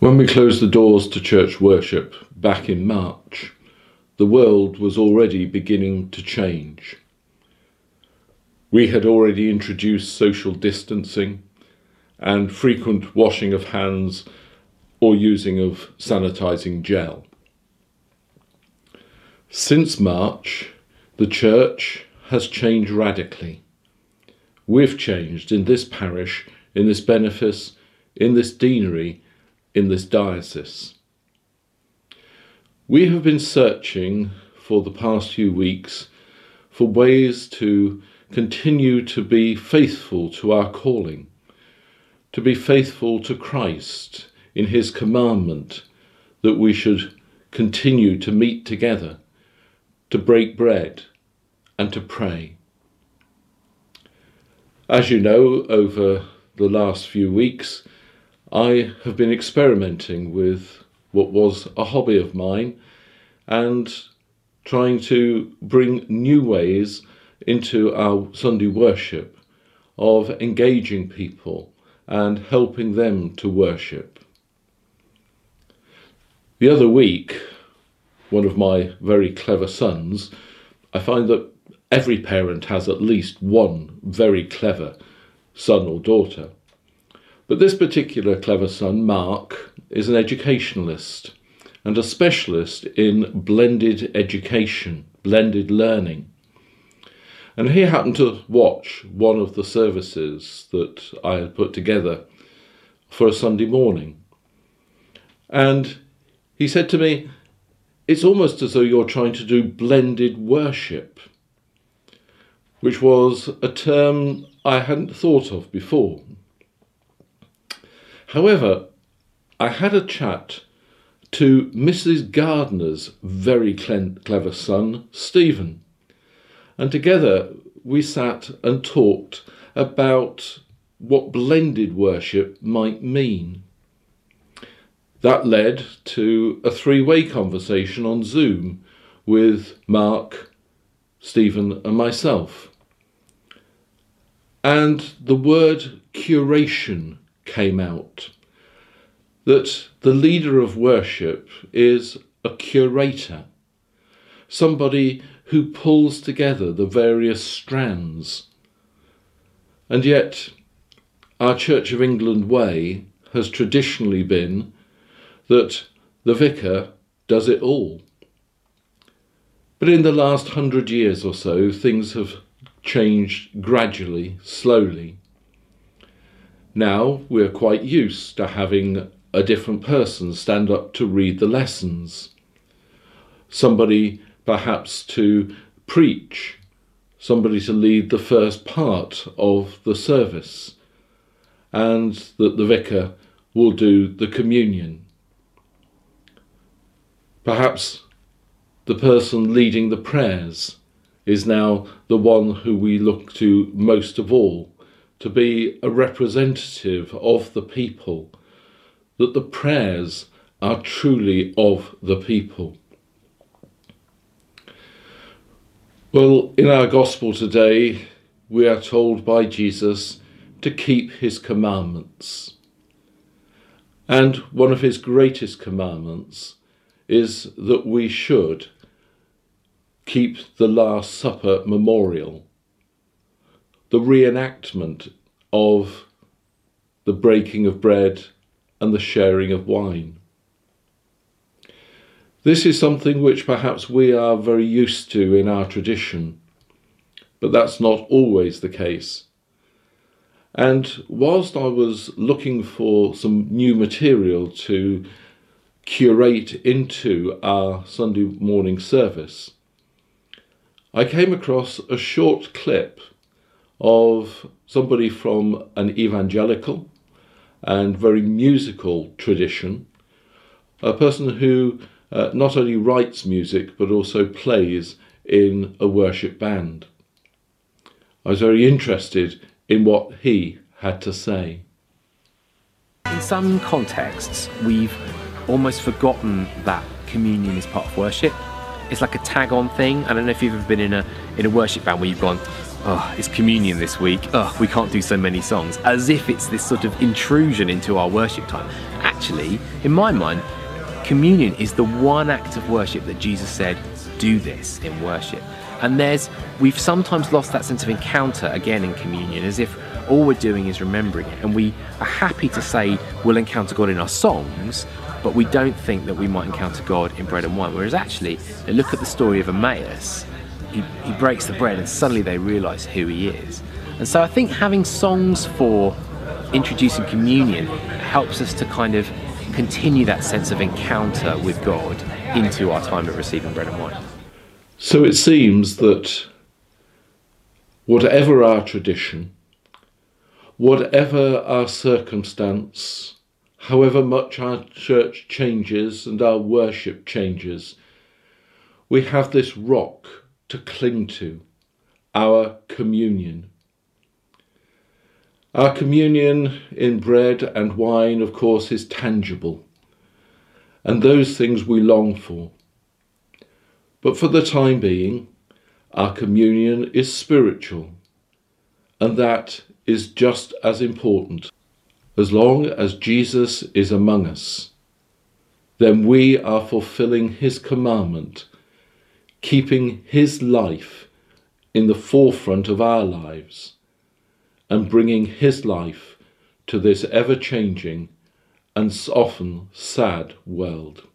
When we closed the doors to church worship back in March, the world was already beginning to change. We had already introduced social distancing and frequent washing of hands or using of sanitizing gel. Since March, the church has changed radically. We've changed in this parish, in this benefice, in this deanery, in this diocese. We have been searching for the past few weeks for ways to continue to be faithful to our calling, to be faithful to Christ in his commandment that we should continue to meet together, to break bread, and to pray. As you know, over the last few weeks, I have been experimenting with what was a hobby of mine and trying to bring new ways into our Sunday worship of engaging people and helping them to worship. The other week, one of my very clever sons, I find that every parent has at least one very clever son or daughter. But this particular clever son, Mark, is an educationalist and a specialist in blended education, blended learning. And he happened to watch one of the services that I had put together for a Sunday morning. And he said to me, It's almost as though you're trying to do blended worship, which was a term I hadn't thought of before. However, I had a chat to Mrs. Gardner's very clever son, Stephen and together we sat and talked about what blended worship might mean. That led to a three way conversation on Zoom with Mark, Stephen, and myself. And the word curation came out that the leader of worship is a curator, somebody who pulls together the various strands. And yet, our Church of England way has traditionally been that the vicar does it all. But in the last hundred years or so, things have changed gradually, slowly. Now we're quite used to having a different person stand up to read the lessons. Somebody perhaps to preach, somebody to lead the first part of the service, and that the vicar will do the communion. Perhaps the person leading the prayers is now the one who we look to most of all, to be a representative of the people, that the prayers are truly of the people. Well, in our gospel today, we are told by Jesus to keep his commandments. And one of his greatest commandments is that we should keep the Last Supper memorial, the reenactment of the breaking of bread and the sharing of wine. This is something which perhaps we are very used to in our tradition, but that's not always the case. And whilst I was looking for some new material to curate into our Sunday morning service, I came across a short clip of somebody from an evangelical and very musical tradition, a person who uh, not only writes music but also plays in a worship band. I was very interested in what he had to say. In some contexts, we've almost forgotten that communion is part of worship. It's like a tag on thing. I don't know if you've ever been in a in a worship band where you've gone, oh, it's communion this week. Oh, we can't do so many songs. As if it's this sort of intrusion into our worship time actually, in my mind, communion is the one act of worship that Jesus said, do this in worship. And there's, we've sometimes lost that sense of encounter again in communion, as if all we're doing is remembering it. And we are happy to say we'll encounter God in our songs, but we don't think that we might encounter God in bread and wine. Whereas actually, look at the story of Emmaus. He, he breaks the bread and suddenly they realize who he is. And so I think having songs for introducing communion helps us to kind of continue that sense of encounter with God into our time of receiving bread and wine. So it seems that whatever our tradition, whatever our circumstance, however much our church changes and our worship changes, we have this rock to cling to, our communion. Our communion in bread and wine, of course, is tangible, and those things we long for. But for the time being, our communion is spiritual, and that is just as important. As long as Jesus is among us, then we are fulfilling his commandment, keeping his life in the forefront of our lives and bringing his life to this ever changing and often sad world.